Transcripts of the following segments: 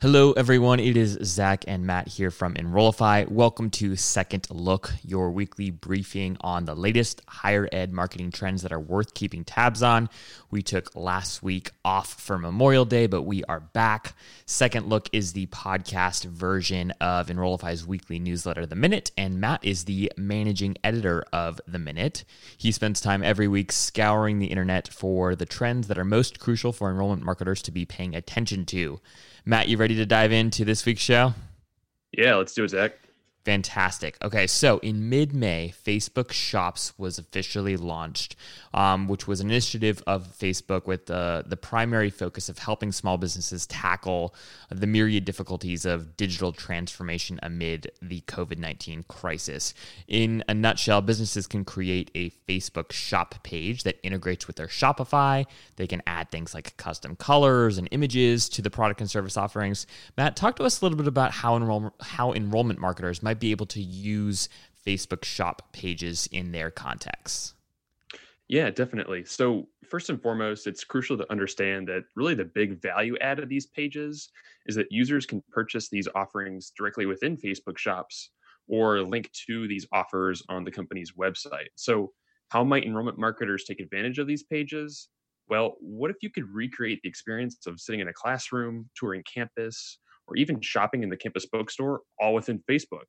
Hello, everyone. It is Zach and Matt here from Enrollify. Welcome to Second Look, your weekly briefing on the latest higher ed marketing trends that are worth keeping tabs on. We took last week off for Memorial Day, but we are back. Second Look is the podcast version of Enrollify's weekly newsletter, The Minute, and Matt is the managing editor of The Minute. He spends time every week scouring the internet for the trends that are most crucial for enrollment marketers to be paying attention to. Matt, you ready to dive into this week's show? Yeah, let's do it, Zach. Fantastic. Okay, so in mid May, Facebook Shops was officially launched, um, which was an initiative of Facebook with the, the primary focus of helping small businesses tackle the myriad difficulties of digital transformation amid the COVID 19 crisis. In a nutshell, businesses can create a Facebook shop page that integrates with their Shopify. They can add things like custom colors and images to the product and service offerings. Matt, talk to us a little bit about how, enroll- how enrollment marketers might be able to use Facebook shop pages in their contexts? Yeah, definitely. So, first and foremost, it's crucial to understand that really the big value add of these pages is that users can purchase these offerings directly within Facebook shops or link to these offers on the company's website. So, how might enrollment marketers take advantage of these pages? Well, what if you could recreate the experience of sitting in a classroom, touring campus, or even shopping in the campus bookstore all within Facebook?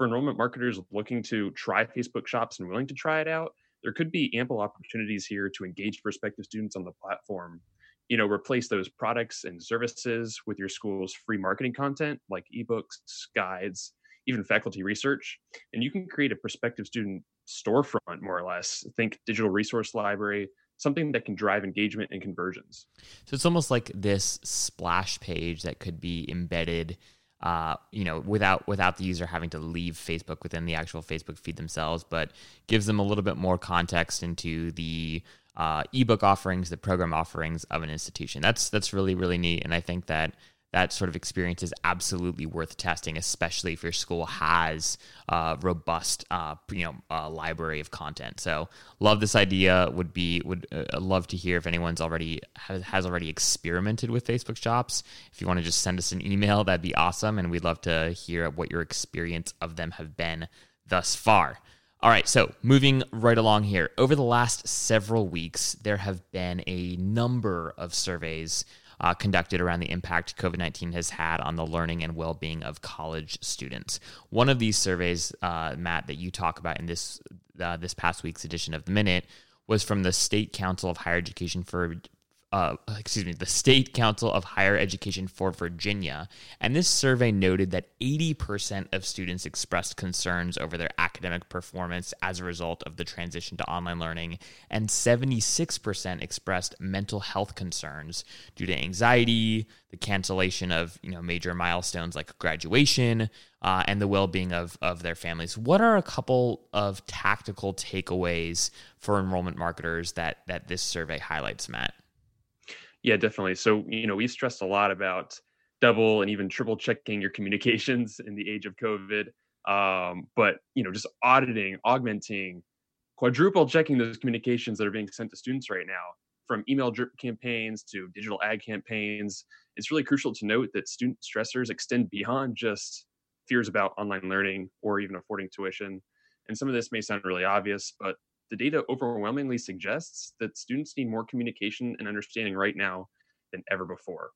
For enrollment marketers looking to try Facebook shops and willing to try it out, there could be ample opportunities here to engage prospective students on the platform. You know, replace those products and services with your school's free marketing content like ebooks, guides, even faculty research. And you can create a prospective student storefront, more or less. Think digital resource library, something that can drive engagement and conversions. So it's almost like this splash page that could be embedded uh, you know, without without the user having to leave Facebook within the actual Facebook feed themselves, but gives them a little bit more context into the uh, ebook offerings, the program offerings of an institution. That's that's really really neat, and I think that that sort of experience is absolutely worth testing, especially if your school has a robust, uh, you know, library of content. So, love this idea. Would be would uh, love to hear if anyone's already has, has already experimented with Facebook Shops. If you want to just send us an email, that'd be awesome, and we'd love to hear what your experience of them have been thus far. All right, so moving right along here. Over the last several weeks, there have been a number of surveys uh, conducted around the impact COVID 19 has had on the learning and well being of college students. One of these surveys, uh, Matt, that you talk about in this, uh, this past week's edition of The Minute was from the State Council of Higher Education for uh, excuse me, the State Council of Higher Education for Virginia. And this survey noted that 80% of students expressed concerns over their academic performance as a result of the transition to online learning, and 76% expressed mental health concerns due to anxiety, the cancellation of you know major milestones like graduation, uh, and the well-being of, of their families. What are a couple of tactical takeaways for enrollment marketers that that this survey highlights, Matt? Yeah, definitely. So, you know, we stressed a lot about double and even triple checking your communications in the age of COVID. Um, but, you know, just auditing, augmenting, quadruple checking those communications that are being sent to students right now from email drip campaigns to digital ad campaigns. It's really crucial to note that student stressors extend beyond just fears about online learning or even affording tuition. And some of this may sound really obvious, but the data overwhelmingly suggests that students need more communication and understanding right now than ever before.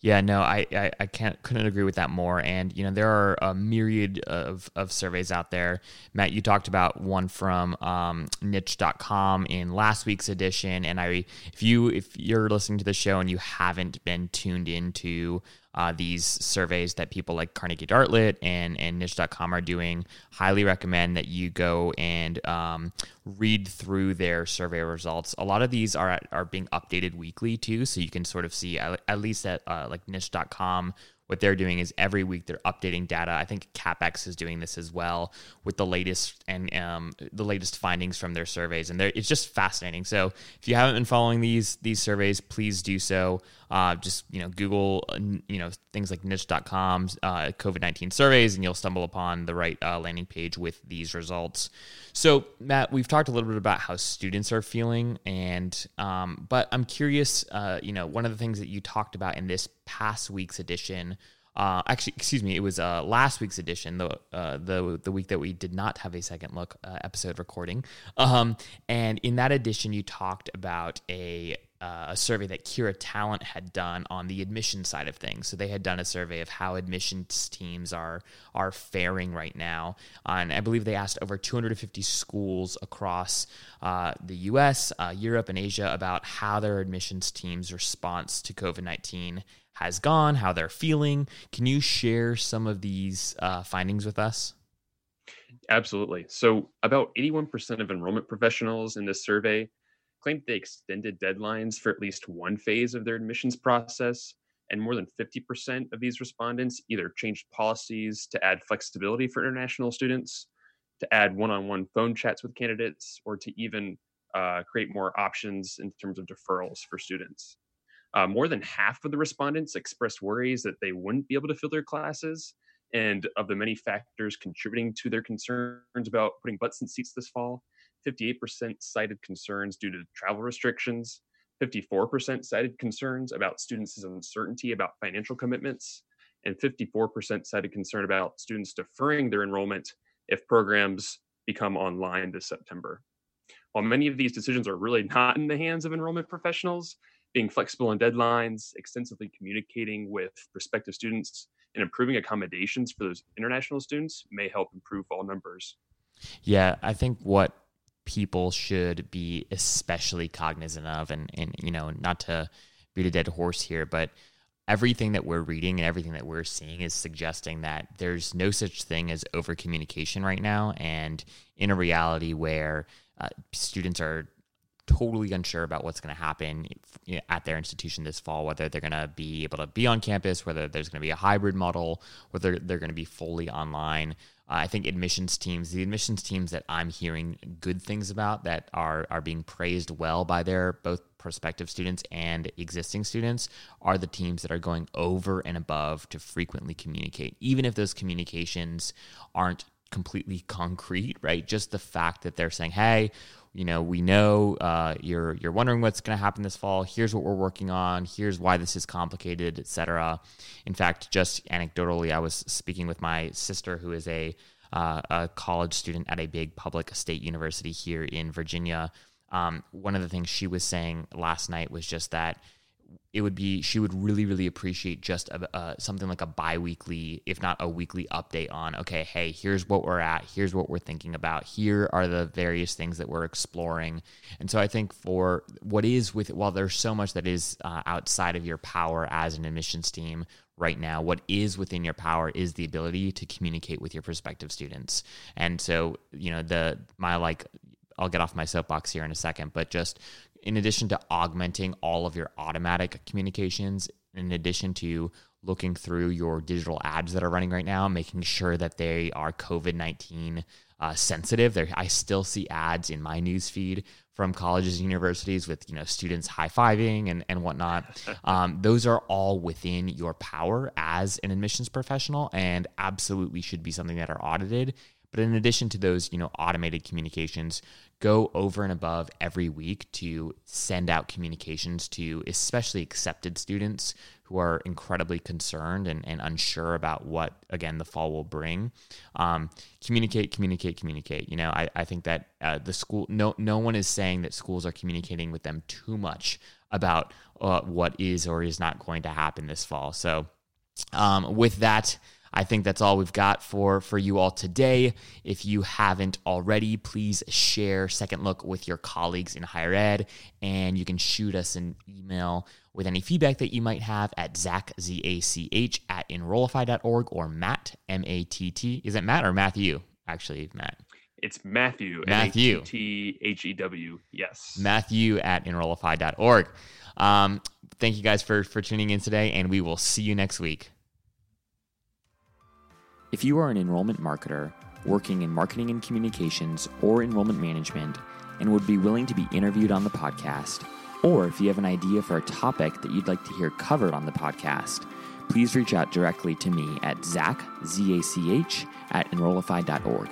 Yeah, no, I, I, I, can't couldn't agree with that more. And you know, there are a myriad of, of surveys out there. Matt, you talked about one from um, niche.com in last week's edition. And I if you if you're listening to the show and you haven't been tuned into uh, these surveys that people like Carnegie Dartlet and, and niche.com are doing. Highly recommend that you go and um, read through their survey results. A lot of these are, are being updated weekly too, so you can sort of see, at least at uh, like niche.com, what they're doing is every week they're updating data. I think Cappex is doing this as well with the latest and um, the latest findings from their surveys, and it's just fascinating. So if you haven't been following these these surveys, please do so. Uh, just you know, Google uh, you know things like niche.com uh, COVID nineteen surveys, and you'll stumble upon the right uh, landing page with these results. So, Matt, we've talked a little bit about how students are feeling, and um, but I'm curious. Uh, you know, one of the things that you talked about in this past week's edition uh, actually, excuse me, it was uh, last week's edition, the uh, the the week that we did not have a second look uh, episode recording. Um, and in that edition, you talked about a uh, a survey that Kira Talent had done on the admission side of things. So they had done a survey of how admissions teams are are faring right now, and I believe they asked over 250 schools across uh, the U.S., Europe, and Asia about how their admissions teams' response to COVID 19 has gone, how they're feeling. Can you share some of these uh, findings with us? Absolutely. So, about 81% of enrollment professionals in this survey claimed they extended deadlines for at least one phase of their admissions process. And more than 50% of these respondents either changed policies to add flexibility for international students, to add one on one phone chats with candidates, or to even uh, create more options in terms of deferrals for students. Uh, more than half of the respondents expressed worries that they wouldn't be able to fill their classes. And of the many factors contributing to their concerns about putting butts in seats this fall, 58% cited concerns due to travel restrictions, 54% cited concerns about students' uncertainty about financial commitments, and 54% cited concern about students deferring their enrollment if programs become online this September. While many of these decisions are really not in the hands of enrollment professionals, being flexible on deadlines, extensively communicating with prospective students, and improving accommodations for those international students may help improve all numbers. Yeah, I think what people should be especially cognizant of, and, and you know, not to beat a dead horse here, but everything that we're reading and everything that we're seeing is suggesting that there's no such thing as over communication right now. And in a reality where uh, students are totally unsure about what's going to happen at their institution this fall, whether they're going to be able to be on campus, whether there's going to be a hybrid model, whether they're going to be fully online. I think admissions teams, the admissions teams that I'm hearing good things about that are are being praised well by their both prospective students and existing students are the teams that are going over and above to frequently communicate, even if those communications aren't completely concrete, right? Just the fact that they're saying, "Hey, you know, we know uh, you're you're wondering what's going to happen this fall. Here's what we're working on. Here's why this is complicated, etc. In fact, just anecdotally, I was speaking with my sister, who is a uh, a college student at a big public state university here in Virginia. Um, one of the things she was saying last night was just that it would be she would really really appreciate just a, something like a biweekly if not a weekly update on okay hey here's what we're at here's what we're thinking about here are the various things that we're exploring. And so i think for what is with while there's so much that is uh, outside of your power as an admissions team right now what is within your power is the ability to communicate with your prospective students. And so you know the my like I'll get off my soapbox here in a second, but just in addition to augmenting all of your automatic communications, in addition to looking through your digital ads that are running right now, making sure that they are COVID 19 uh, sensitive. There, I still see ads in my news feed from colleges and universities with you know students high fiving and and whatnot. Um, those are all within your power as an admissions professional, and absolutely should be something that are audited. But in addition to those, you know, automated communications, go over and above every week to send out communications to especially accepted students who are incredibly concerned and, and unsure about what again the fall will bring. Um, communicate communicate communicate. You know i, I think that uh, the school no no one is saying that schools are communicating with them too much about uh, what is or is not going to happen this fall. So um, with that I think that's all we've got for for you all today. If you haven't already, please share Second Look with your colleagues in higher ed, and you can shoot us an email with any feedback that you might have at Zach Z A C H at enrollify.org or Matt M A T T. Is it Matt or Matthew? Actually, Matt. It's Matthew. Matthew. T H E W. Yes. Matthew at enrollify.org. Um, thank you guys for for tuning in today, and we will see you next week. If you are an enrollment marketer working in marketing and communications or enrollment management and would be willing to be interviewed on the podcast, Or if you have an idea for a topic that you'd like to hear covered on the podcast, please reach out directly to me at zach, Z-A-C-H, at enrollify.org.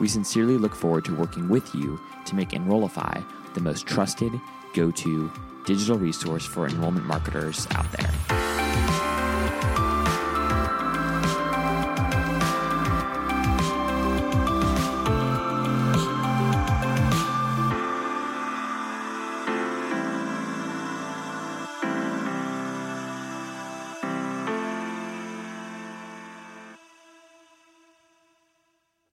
We sincerely look forward to working with you to make Enrollify the most trusted, go to digital resource for enrollment marketers out there.